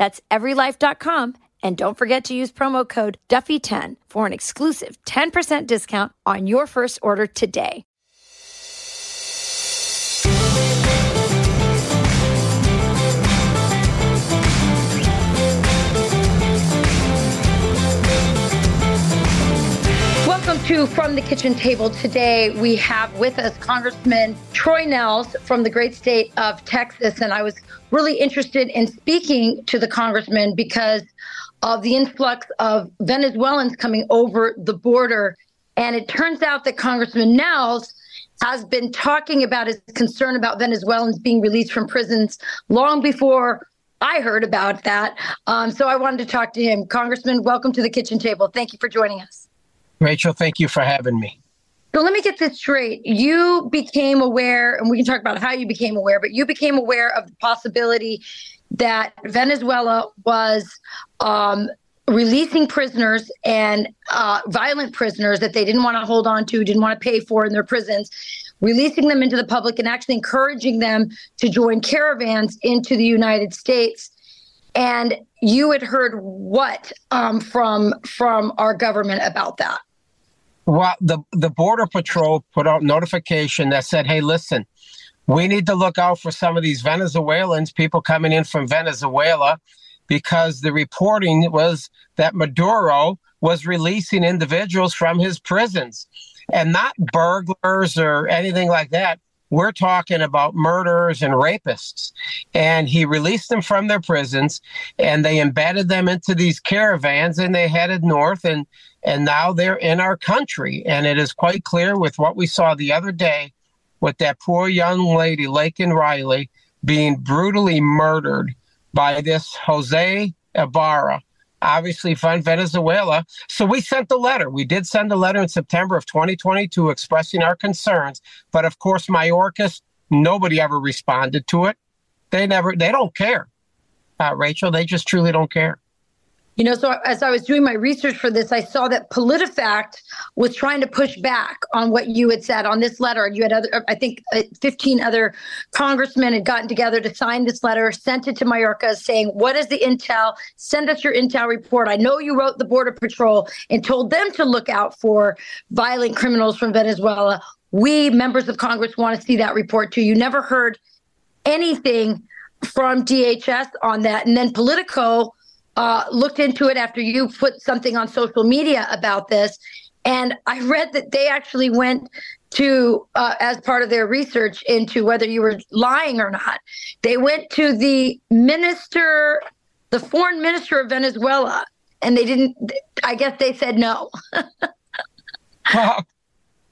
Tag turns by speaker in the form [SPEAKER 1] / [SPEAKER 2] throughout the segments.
[SPEAKER 1] That's everylife.com. And don't forget to use promo code Duffy10 for an exclusive 10% discount on your first order today. To From the Kitchen Table. Today we have with us Congressman Troy Nehls from the great state of Texas. And I was really interested in speaking to the congressman because of the influx of Venezuelans coming over the border. And it turns out that Congressman Nehls has been talking about his concern about Venezuelans being released from prisons long before I heard about that. Um, so I wanted to talk to him. Congressman, welcome to the kitchen table. Thank you for joining us.
[SPEAKER 2] Rachel, thank you for having me.
[SPEAKER 1] So let me get this straight. You became aware, and we can talk about how you became aware, but you became aware of the possibility that Venezuela was um, releasing prisoners and uh, violent prisoners that they didn't want to hold on to, didn't want to pay for in their prisons, releasing them into the public and actually encouraging them to join caravans into the United States. And you had heard what um, from from our government about that?
[SPEAKER 2] Well, the the border patrol put out notification that said, "Hey, listen, we need to look out for some of these Venezuelans, people coming in from Venezuela, because the reporting was that Maduro was releasing individuals from his prisons, and not burglars or anything like that. We're talking about murderers and rapists. And he released them from their prisons and they embedded them into these caravans and they headed north and and now they're in our country. And it is quite clear with what we saw the other day with that poor young lady, Laken Riley, being brutally murdered by this Jose Ibarra, obviously from Venezuela. So we sent a letter. We did send a letter in September of 2022 expressing our concerns. But of course, Mayorkas, nobody ever responded to it. They never, they don't care. Uh, Rachel, they just truly don't care.
[SPEAKER 1] You know, so as I was doing my research for this, I saw that PolitiFact was trying to push back on what you had said on this letter. You had other, I think, uh, 15 other congressmen had gotten together to sign this letter, sent it to Mayorkas saying, What is the intel? Send us your intel report. I know you wrote the Border Patrol and told them to look out for violent criminals from Venezuela. We, members of Congress, want to see that report too. You never heard anything from DHS on that. And then Politico uh, looked into it after you put something on social media about this. And I read that they actually went to, uh, as part of their research into whether you were lying or not, they went to the minister, the foreign minister of Venezuela, and they didn't, I guess they said no.
[SPEAKER 2] well,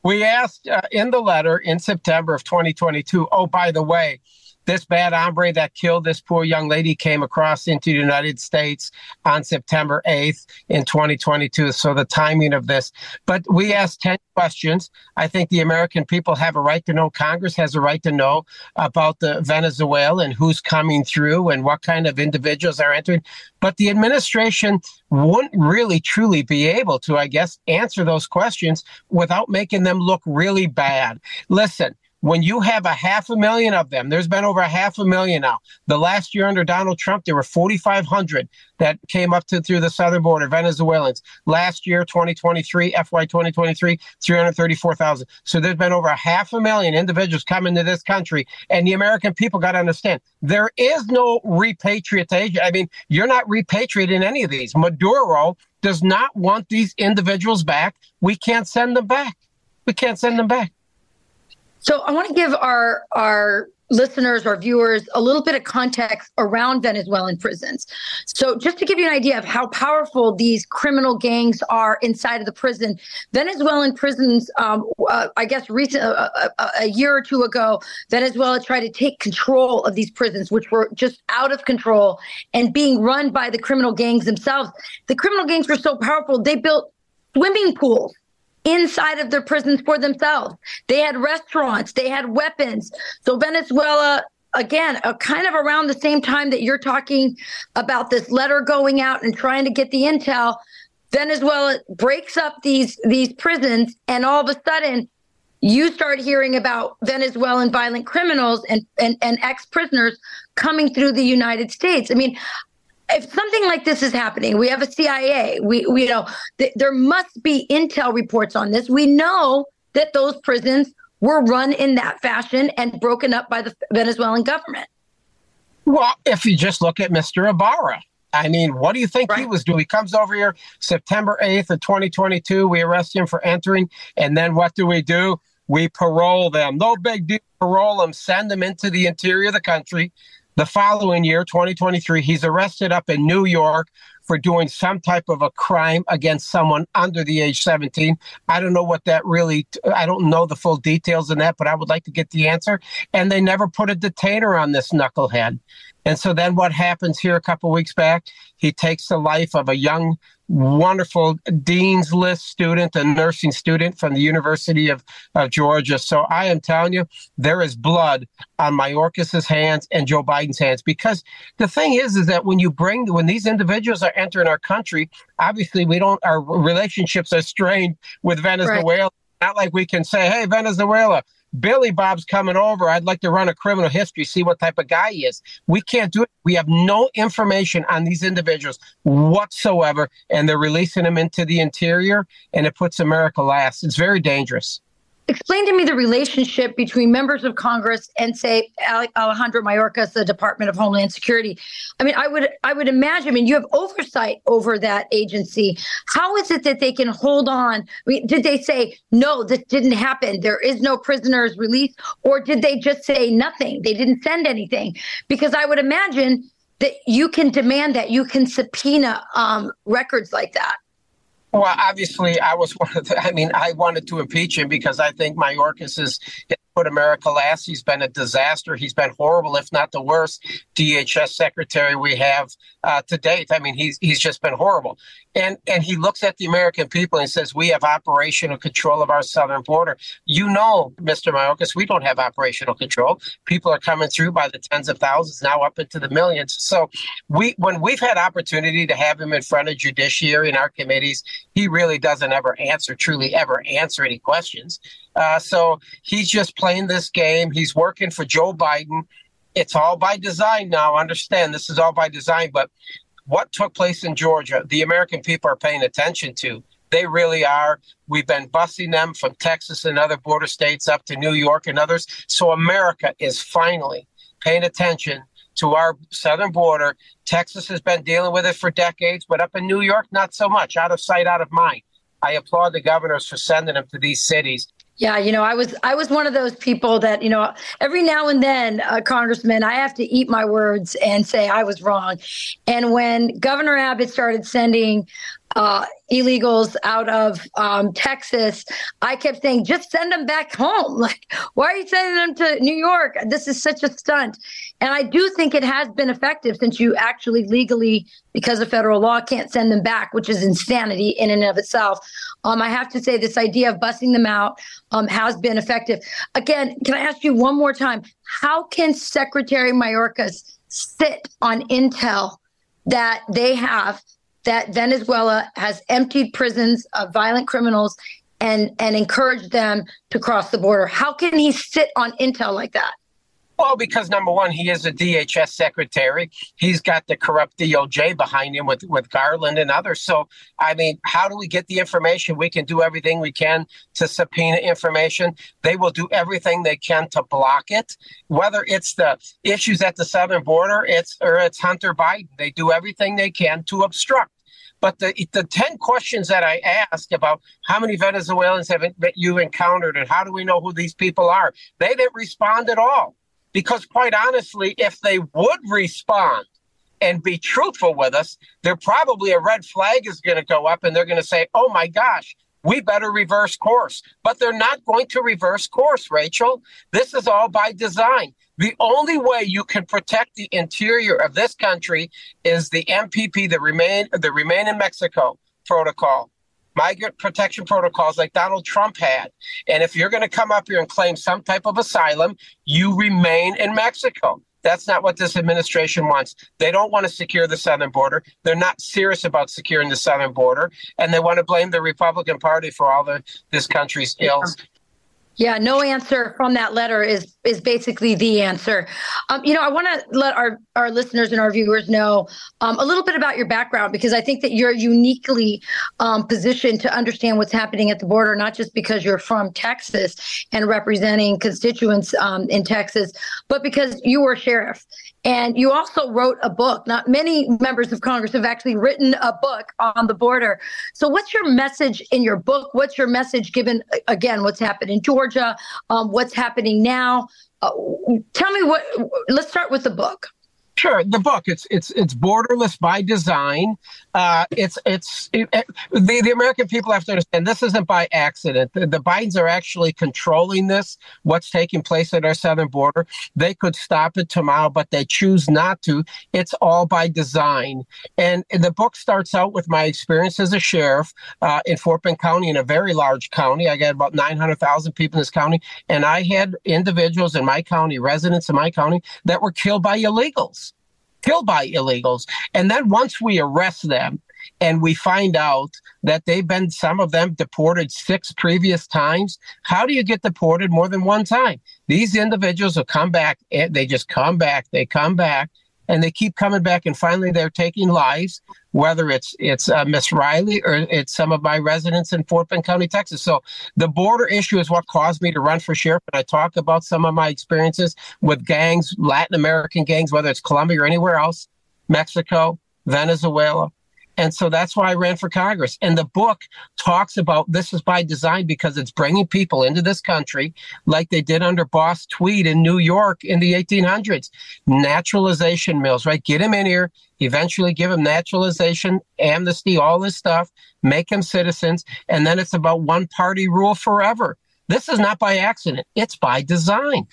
[SPEAKER 2] we asked uh, in the letter in September of 2022, oh, by the way, this bad hombre that killed this poor young lady came across into the United States on September 8th in 2022. So the timing of this. But we asked 10 questions. I think the American people have a right to know. Congress has a right to know about the Venezuela and who's coming through and what kind of individuals are entering. But the administration wouldn't really truly be able to, I guess, answer those questions without making them look really bad. Listen, when you have a half a million of them, there's been over a half a million now. The last year under Donald Trump, there were 4,500 that came up to through the southern border, Venezuelans. Last year, 2023, FY 2023, 334,000. So there's been over a half a million individuals coming to this country. And the American people got to understand there is no repatriation. I mean, you're not repatriating any of these. Maduro does not want these individuals back. We can't send them back. we can't send them back.
[SPEAKER 1] So I want to give our our listeners or viewers a little bit of context around Venezuelan prisons. So, just to give you an idea of how powerful these criminal gangs are inside of the prison, Venezuelan prisons, um, uh, I guess, recent uh, uh, uh, a year or two ago, Venezuela tried to take control of these prisons, which were just out of control and being run by the criminal gangs themselves. The criminal gangs were so powerful, they built swimming pools inside of their prisons for themselves. They had restaurants, they had weapons. So Venezuela again, uh, kind of around the same time that you're talking about this letter going out and trying to get the intel, Venezuela breaks up these these prisons and all of a sudden you start hearing about Venezuelan violent criminals and, and, and ex prisoners coming through the United States. I mean, if something like this is happening, we have a CIA. We, we you know th- there must be intel reports on this. We know that those prisons were run in that fashion and broken up by the Venezuelan government.
[SPEAKER 2] Well, if you just look at Mr. Ibarra, I mean, what do you think right. he was doing? He comes over here September 8th of 2022. We arrest him for entering. And then what do we do? We parole them. No big deal. Parole them, send them into the interior of the country. The following year, 2023, he's arrested up in New York for doing some type of a crime against someone under the age 17. I don't know what that really, I don't know the full details in that, but I would like to get the answer. And they never put a detainer on this knucklehead. And so then what happens here a couple weeks back? He takes the life of a young wonderful Dean's List student, a nursing student from the University of, of Georgia. So I am telling you, there is blood on Mayorkas's hands and Joe Biden's hands because the thing is, is that when you bring when these individuals are entering our country, obviously we don't our relationships are strained with Venezuela. Right. Not like we can say, "Hey, Venezuela, Billy Bob's coming over. I'd like to run a criminal history, see what type of guy he is. We can't do it. We have no information on these individuals whatsoever, and they're releasing them into the interior, and it puts America last. It's very dangerous
[SPEAKER 1] explain to me the relationship between members of Congress and say Alejandro Mayorkas, the Department of Homeland Security. I mean, I would I would imagine. I mean, you have oversight over that agency. How is it that they can hold on? I mean, did they say no? This didn't happen. There is no prisoners released, or did they just say nothing? They didn't send anything because I would imagine that you can demand that you can subpoena um, records like that.
[SPEAKER 2] Well, obviously, I was one of the. I mean, I wanted to impeach him because I think Mayorkas is put America last. He's been a disaster. He's been horrible, if not the worst DHS secretary we have uh, to date. I mean, he's he's just been horrible. And and he looks at the American people and says, "We have operational control of our southern border." You know, Mr. Mayorkas, we don't have operational control. People are coming through by the tens of thousands, now up into the millions. So we when we've had opportunity to have him in front of judiciary in our committees, he really doesn't ever answer, truly ever answer any questions. Uh, so he's just playing this game. He's working for Joe Biden. It's all by design now. Understand this is all by design. But what took place in Georgia, the American people are paying attention to. They really are. We've been busing them from Texas and other border states up to New York and others. So America is finally paying attention to our southern border. Texas has been dealing with it for decades, but up in New York, not so much. Out of sight, out of mind. I applaud the governors for sending them to these cities.
[SPEAKER 1] Yeah, you know, I was I was one of those people that you know every now and then, uh, Congressman, I have to eat my words and say I was wrong. And when Governor Abbott started sending uh, illegals out of um, Texas, I kept saying, just send them back home. Like, why are you sending them to New York? This is such a stunt. And I do think it has been effective since you actually legally, because of federal law, can't send them back, which is insanity in and of itself. Um, I have to say, this idea of busting them out um, has been effective. Again, can I ask you one more time? How can Secretary Mayorkas sit on intel that they have that Venezuela has emptied prisons of violent criminals and and encouraged them to cross the border. How can he sit on intel like that?
[SPEAKER 2] Well, because number one, he is a DHS secretary. He's got the corrupt DOJ behind him with, with Garland and others. So, I mean, how do we get the information? We can do everything we can to subpoena information. They will do everything they can to block it, whether it's the issues at the southern border, it's or it's Hunter Biden. They do everything they can to obstruct. But the the ten questions that I asked about how many Venezuelans have you encountered and how do we know who these people are, they didn't respond at all. Because quite honestly, if they would respond and be truthful with us, there probably a red flag is going to go up, and they're going to say, "Oh my gosh." We better reverse course. But they're not going to reverse course, Rachel. This is all by design. The only way you can protect the interior of this country is the MPP, the remain the remain in Mexico protocol, migrant protection protocols like Donald Trump had. And if you're going to come up here and claim some type of asylum, you remain in Mexico. That's not what this administration wants. They don't want to secure the southern border. They're not serious about securing the southern border, and they want to blame the Republican Party for all the this country's ills.
[SPEAKER 1] Yeah, no answer from that letter is is basically the answer. Um, you know, I want to let our our listeners and our viewers know um, a little bit about your background because I think that you're uniquely um, positioned to understand what's happening at the border, not just because you're from Texas and representing constituents um, in Texas, but because you were sheriff and you also wrote a book. Not many members of Congress have actually written a book on the border. So, what's your message in your book? What's your message given, again, what's happened in Georgia, um, what's happening now? Uh, tell me what, let's start with the book.
[SPEAKER 2] Sure, the book it's it's it's borderless by design. Uh, it's it's it, it, the the American people have to understand this isn't by accident. The, the, Bidens are actually controlling this. What's taking place at our southern border? They could stop it tomorrow, but they choose not to. It's all by design. And, and the book starts out with my experience as a sheriff uh, in Fort Bend County, in a very large county. I got about nine hundred thousand people in this county, and I had individuals in my county, residents in my county, that were killed by illegals killed by illegals. And then once we arrest them and we find out that they've been, some of them deported six previous times, how do you get deported more than one time? These individuals will come back, eh, they just come back, they come back and they keep coming back and finally they're taking lives whether it's it's uh, miss riley or it's some of my residents in fort bend county texas. So the border issue is what caused me to run for sheriff and i talk about some of my experiences with gangs latin american gangs whether it's colombia or anywhere else mexico venezuela and so that's why I ran for Congress. And the book talks about this is by design because it's bringing people into this country like they did under Boss Tweed in New York in the 1800s. Naturalization mills, right? Get them in here, eventually give them naturalization, amnesty, all this stuff, make them citizens. And then it's about one party rule forever. This is not by accident, it's by design.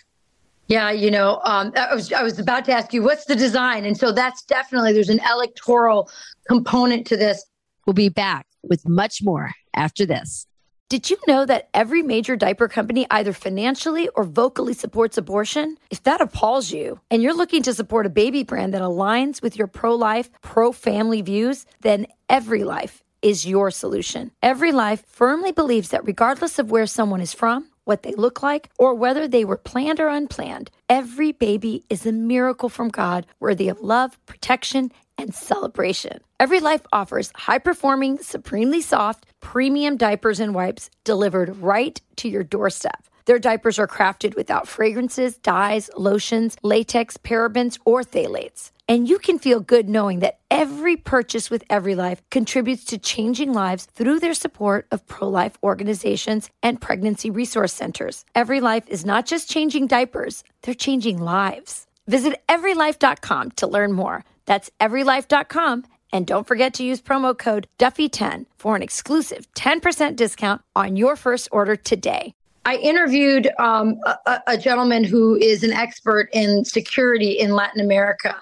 [SPEAKER 1] Yeah, you know, um, I was I was about to ask you what's the design, and so that's definitely there's an electoral component to this.
[SPEAKER 3] We'll be back with much more after this.
[SPEAKER 1] Did you know that every major diaper company either financially or vocally supports abortion? If that appalls you and you're looking to support a baby brand that aligns with your pro life, pro family views, then Every Life is your solution. Every Life firmly believes that regardless of where someone is from, what they look like, or whether they were planned or unplanned, every baby is a miracle from God worthy of love, protection, and celebration. Every Life offers high performing, supremely soft, premium diapers and wipes delivered right to your doorstep. Their diapers are crafted without fragrances, dyes, lotions, latex, parabens, or phthalates. And you can feel good knowing that every purchase with Every Life contributes to changing lives through their support of pro life organizations and pregnancy resource centers. Every Life is not just changing diapers, they're changing lives. Visit everylife.com to learn more. That's everylife.com. And don't forget to use promo code Duffy10 for an exclusive 10% discount on your first order today. I interviewed um, a, a, gentleman who is an expert in security in Latin America.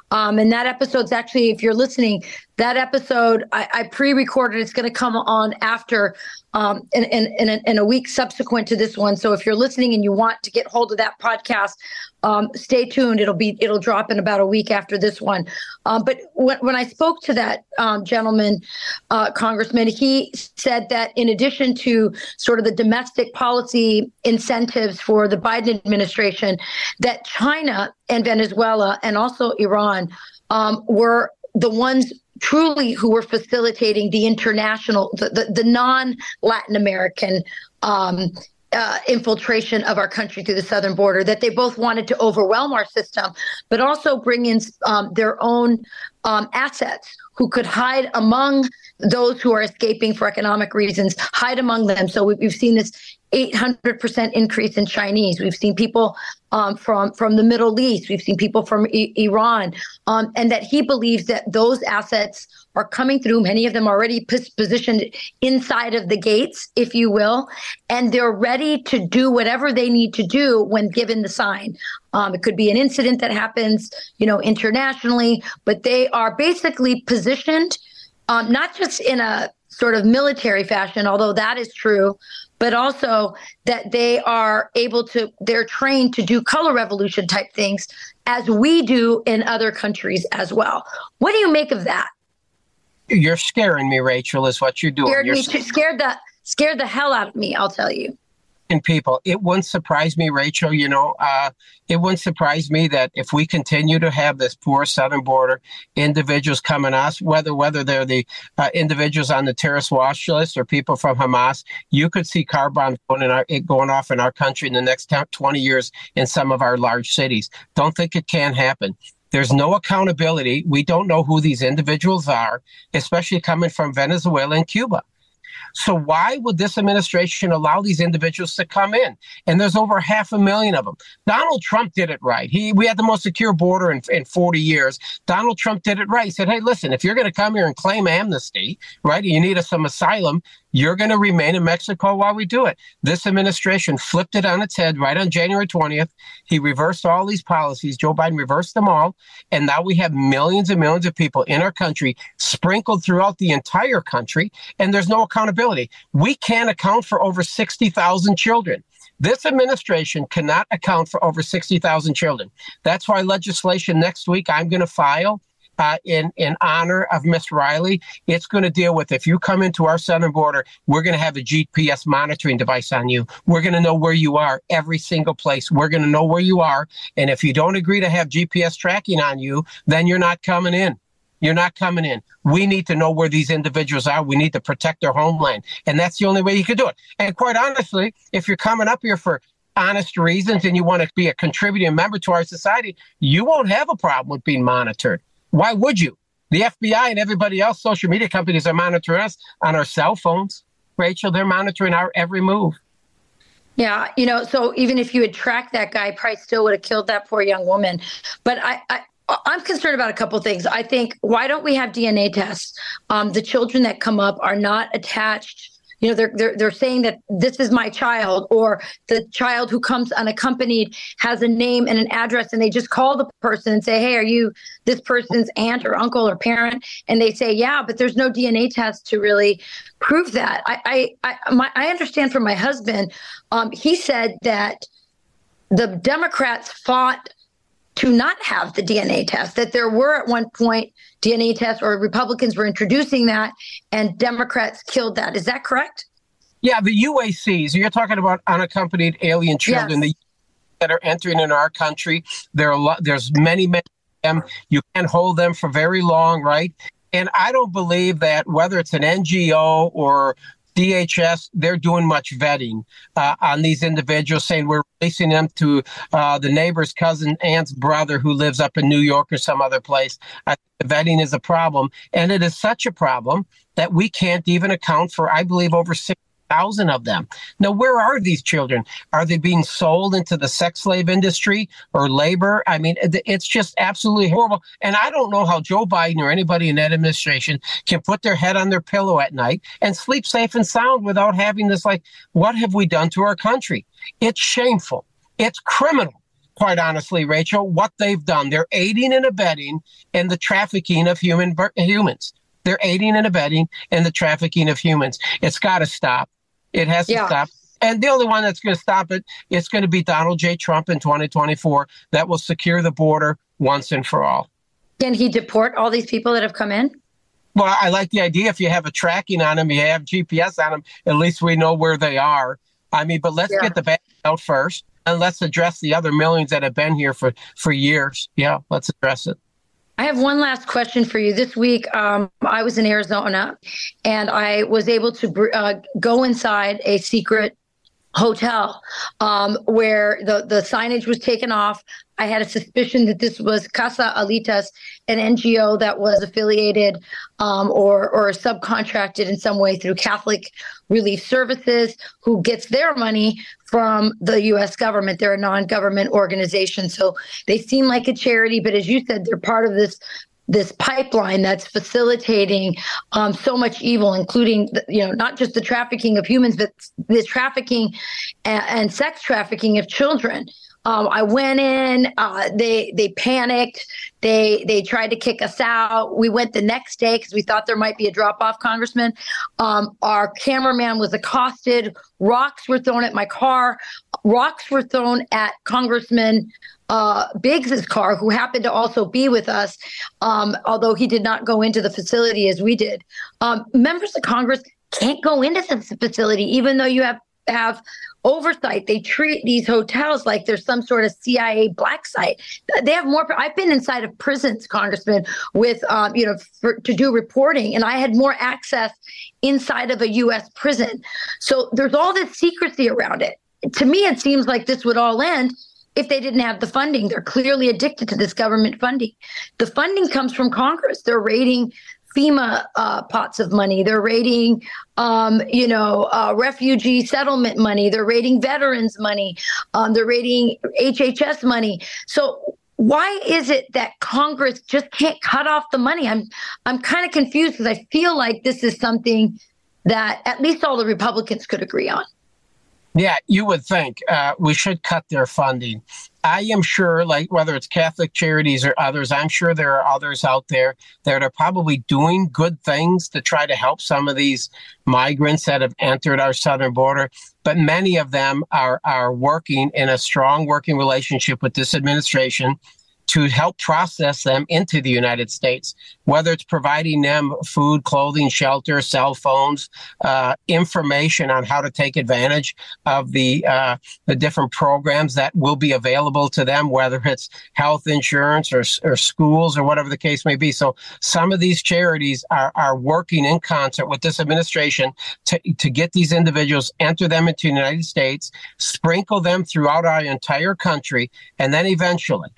[SPEAKER 1] Um, and that episode's actually, if you're listening, that episode I, I pre-recorded. It's going to come on after um, in, in, in, a, in, a, week subsequent to this one. So if you're listening and you want to get hold of that podcast, um, stay tuned. It'll be it'll drop in about a week after this one. Um, but when, when I spoke to that um, gentleman, uh, Congressman, he said that in addition to sort of the domestic policy incentives for the Biden administration, that China and Venezuela and also Iran um, were the ones truly who were facilitating the international, the, the, the non Latin American um, uh, infiltration of our country through the southern border, that they both wanted to overwhelm our system, but also bring in um, their own um, assets who could hide among those who are escaping for economic reasons, hide among them. So we've seen this 800% increase in Chinese. We've seen people um, from from the Middle East. We've seen people from I- Iran, um, and that he believes that those assets are coming through. Many of them already p- positioned inside of the gates, if you will, and they're ready to do whatever they need to do when given the sign. Um, it could be an incident that happens, you know, internationally, but they are basically positioned um, not just in a sort of military fashion, although that is true, but also that they are able to, they're trained to do color revolution type things as we do in other countries as well. What do you make of that?
[SPEAKER 2] You're scaring me, Rachel, is what you're doing.
[SPEAKER 1] Scared
[SPEAKER 2] you're
[SPEAKER 1] me, scared the scared the hell out of me. I'll tell you
[SPEAKER 2] people. It wouldn't surprise me, Rachel. You know, uh, it wouldn't surprise me that if we continue to have this poor southern border, individuals coming us, whether whether they're the uh, individuals on the terrorist watch list or people from Hamas, you could see car bombs going, in our, going off in our country in the next 10, 20 years in some of our large cities. Don't think it can happen. There's no accountability. We don't know who these individuals are, especially coming from Venezuela and Cuba. So why would this administration allow these individuals to come in? And there's over half a million of them. Donald Trump did it right. He we had the most secure border in, in 40 years. Donald Trump did it right. He said, hey, listen, if you're going to come here and claim amnesty, right, you need us some asylum, you're going to remain in Mexico while we do it. This administration flipped it on its head right on January 20th. He reversed all these policies. Joe Biden reversed them all. And now we have millions and millions of people in our country sprinkled throughout the entire country. And there's no accountability. We can't account for over 60,000 children. This administration cannot account for over 60,000 children. That's why legislation next week I'm going to file uh, in in honor of Miss Riley. It's going to deal with if you come into our southern border, we're going to have a GPS monitoring device on you. We're going to know where you are every single place. We're going to know where you are, and if you don't agree to have GPS tracking on you, then you're not coming in. You're not coming in. We need to know where these individuals are. We need to protect their homeland. And that's the only way you can do it. And quite honestly, if you're coming up here for honest reasons and you want to be a contributing member to our society, you won't have a problem with being monitored. Why would you? The FBI and everybody else, social media companies are monitoring us on our cell phones. Rachel, they're monitoring our every move.
[SPEAKER 1] Yeah, you know, so even if you had tracked that guy, probably still would have killed that poor young woman. But I, I I'm concerned about a couple things. I think why don't we have DNA tests? Um, the children that come up are not attached you know they're, they're they're saying that this is my child or the child who comes unaccompanied has a name and an address and they just call the person and say hey are you this person's aunt or uncle or parent? And they say yeah but there's no dna test to really prove that. I i i, my, I understand from my husband um, he said that the democrats fought to not have the DNA test, that there were at one point DNA tests or Republicans were introducing that and Democrats killed that. Is that correct?
[SPEAKER 2] Yeah, the UACs, you're talking about unaccompanied alien children yes. that are entering in our country. There are a lot, there's many, many of them. You can't hold them for very long, right? And I don't believe that whether it's an NGO or DHS, they're doing much vetting uh, on these individuals, saying we're releasing them to uh, the neighbor's cousin, aunt's brother who lives up in New York or some other place. The vetting is a problem. And it is such a problem that we can't even account for, I believe, over six thousand of them. Now, where are these children? Are they being sold into the sex slave industry or labor? I mean, it's just absolutely horrible. And I don't know how Joe Biden or anybody in that administration can put their head on their pillow at night and sleep safe and sound without having this, like, what have we done to our country? It's shameful. It's criminal quite honestly, Rachel, what they've done. They're aiding and abetting in the trafficking of human humans. They're aiding and abetting in the trafficking of humans. It's got to stop. It has to yeah. stop. And the only one that's going to stop it, it's going to be Donald J. Trump in 2024 that will secure the border once and for all.
[SPEAKER 1] Can he deport all these people that have come in?
[SPEAKER 2] Well, I like the idea. If you have a tracking on them, you have GPS on them, at least we know where they are. I mean, but let's yeah. get the bad out first and let's address the other millions that have been here for, for years. Yeah, let's address it.
[SPEAKER 1] I have one last question for you. This week, um, I was in Arizona and I was able to uh, go inside a secret hotel um, where the, the signage was taken off. I had a suspicion that this was Casa Alitas, an NGO that was affiliated um, or, or subcontracted in some way through Catholic Relief Services, who gets their money from the U.S. government. They're a non government organization. So they seem like a charity, but as you said, they're part of this this pipeline that's facilitating um, so much evil, including you know not just the trafficking of humans, but the trafficking and, and sex trafficking of children. Um, I went in. Uh, they they panicked. They they tried to kick us out. We went the next day because we thought there might be a drop off, Congressman. Um, our cameraman was accosted. Rocks were thrown at my car. Rocks were thrown at Congressman uh, Biggs's car, who happened to also be with us, um, although he did not go into the facility as we did. Um, members of Congress can't go into the facility, even though you have have oversight. They treat these hotels like there's some sort of CIA black site. They have more. I've been inside of prisons, Congressman, with um, you know for, to do reporting, and I had more access inside of a U.S. prison. So there's all this secrecy around it. To me, it seems like this would all end if they didn't have the funding. They're clearly addicted to this government funding. The funding comes from Congress. They're raiding FEMA uh, pots of money. They're raiding, um, you know, uh, refugee settlement money. They're raiding veterans money. Um, they're raiding HHS money. So why is it that Congress just can't cut off the money? I'm I'm kind of confused because I feel like this is something that at least all the Republicans could agree on.
[SPEAKER 2] Yeah, you would think uh, we should cut their funding. I am sure, like whether it's Catholic charities or others, I'm sure there are others out there that are probably doing good things to try to help some of these migrants that have entered our southern border. But many of them are are working in a strong working relationship with this administration to help process them into the United States, whether it's providing them food, clothing, shelter, cell phones, uh, information on how to take advantage of the uh, the different programs that will be available to them, whether it's health insurance or, or schools or whatever the case may be. So some of these charities are, are working in concert with this administration to, to get these individuals, enter them into the United States, sprinkle them throughout our entire country, and then eventually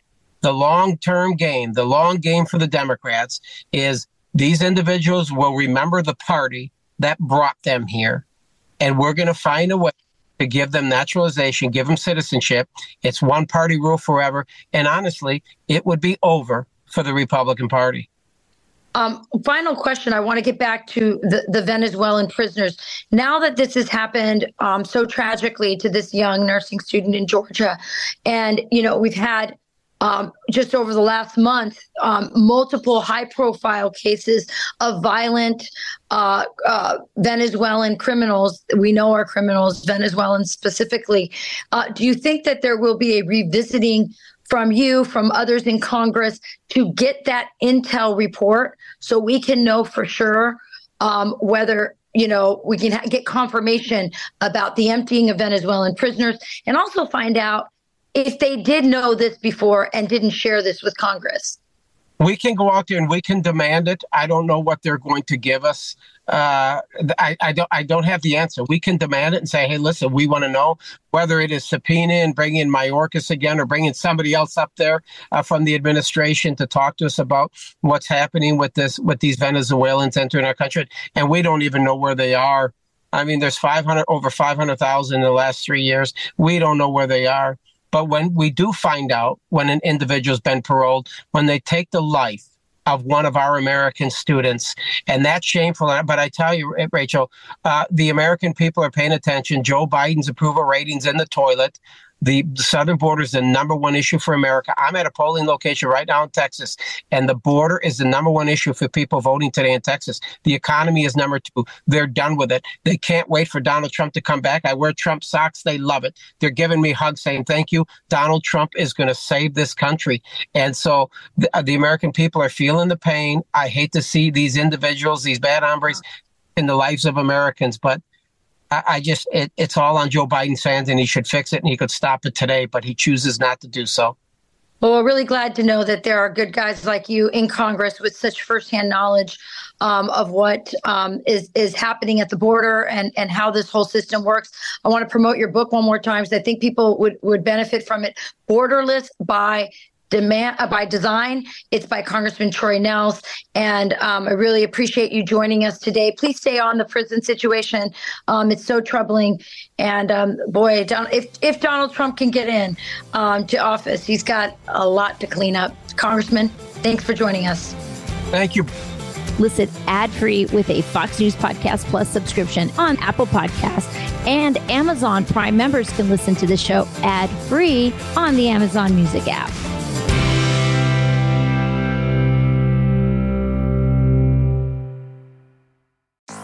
[SPEAKER 2] the long term game, the long game for the Democrats is these individuals will remember the party that brought them here. And we're going to find a way to give them naturalization, give them citizenship. It's one party rule forever. And honestly, it would be over for the Republican Party.
[SPEAKER 1] Um, final question. I want to get back to the, the Venezuelan prisoners. Now that this has happened um, so tragically to this young nursing student in Georgia, and you know we've had um, just over the last month, um, multiple high profile cases of violent uh, uh, Venezuelan criminals. We know are criminals, Venezuelans specifically. Uh, do you think that there will be a revisiting from you, from others in Congress, to get that intel report so we can know for sure um, whether you know, we can ha- get confirmation about the emptying of Venezuelan prisoners and also find out if they did know this before and didn't share this with Congress?
[SPEAKER 2] We can go out there and we can demand it. I don't know what they're going to give us. Uh, I, I, don't. I don't have the answer. We can demand it and say, "Hey, listen, we want to know whether it is subpoena and bringing in Mayorkas again, or bringing somebody else up there uh, from the administration to talk to us about what's happening with this, with these Venezuelans entering our country, and we don't even know where they are. I mean, there's 500 over 500,000 in the last three years. We don't know where they are. But when we do find out when an individual's been paroled, when they take the life of one of our American students, and that's shameful. But I tell you, Rachel, uh, the American people are paying attention. Joe Biden's approval ratings in the toilet. The southern border is the number one issue for America. I'm at a polling location right now in Texas, and the border is the number one issue for people voting today in Texas. The economy is number two. They're done with it. They can't wait for Donald Trump to come back. I wear Trump socks. They love it. They're giving me hugs saying, Thank you. Donald Trump is going to save this country. And so the, uh, the American people are feeling the pain. I hate to see these individuals, these bad hombres in the lives of Americans, but I, I just it, it's all on Joe Biden's hands, and he should fix it, and he could stop it today, but he chooses not to do so.
[SPEAKER 1] Well, we're really glad to know that there are good guys like you in Congress with such firsthand knowledge um, of what um, is is happening at the border and and how this whole system works. I want to promote your book one more time because I think people would would benefit from it. Borderless by demand uh, by design. It's by Congressman Troy Nehls, and um, I really appreciate you joining us today. Please stay on the prison situation. Um, it's so troubling, and um, boy, if if Donald Trump can get in um, to office, he's got a lot to clean up. Congressman, thanks for joining us.
[SPEAKER 2] Thank you.
[SPEAKER 3] Listen ad free with a Fox News Podcast Plus subscription on Apple Podcasts. And Amazon Prime members can listen to the show ad free on the Amazon Music app.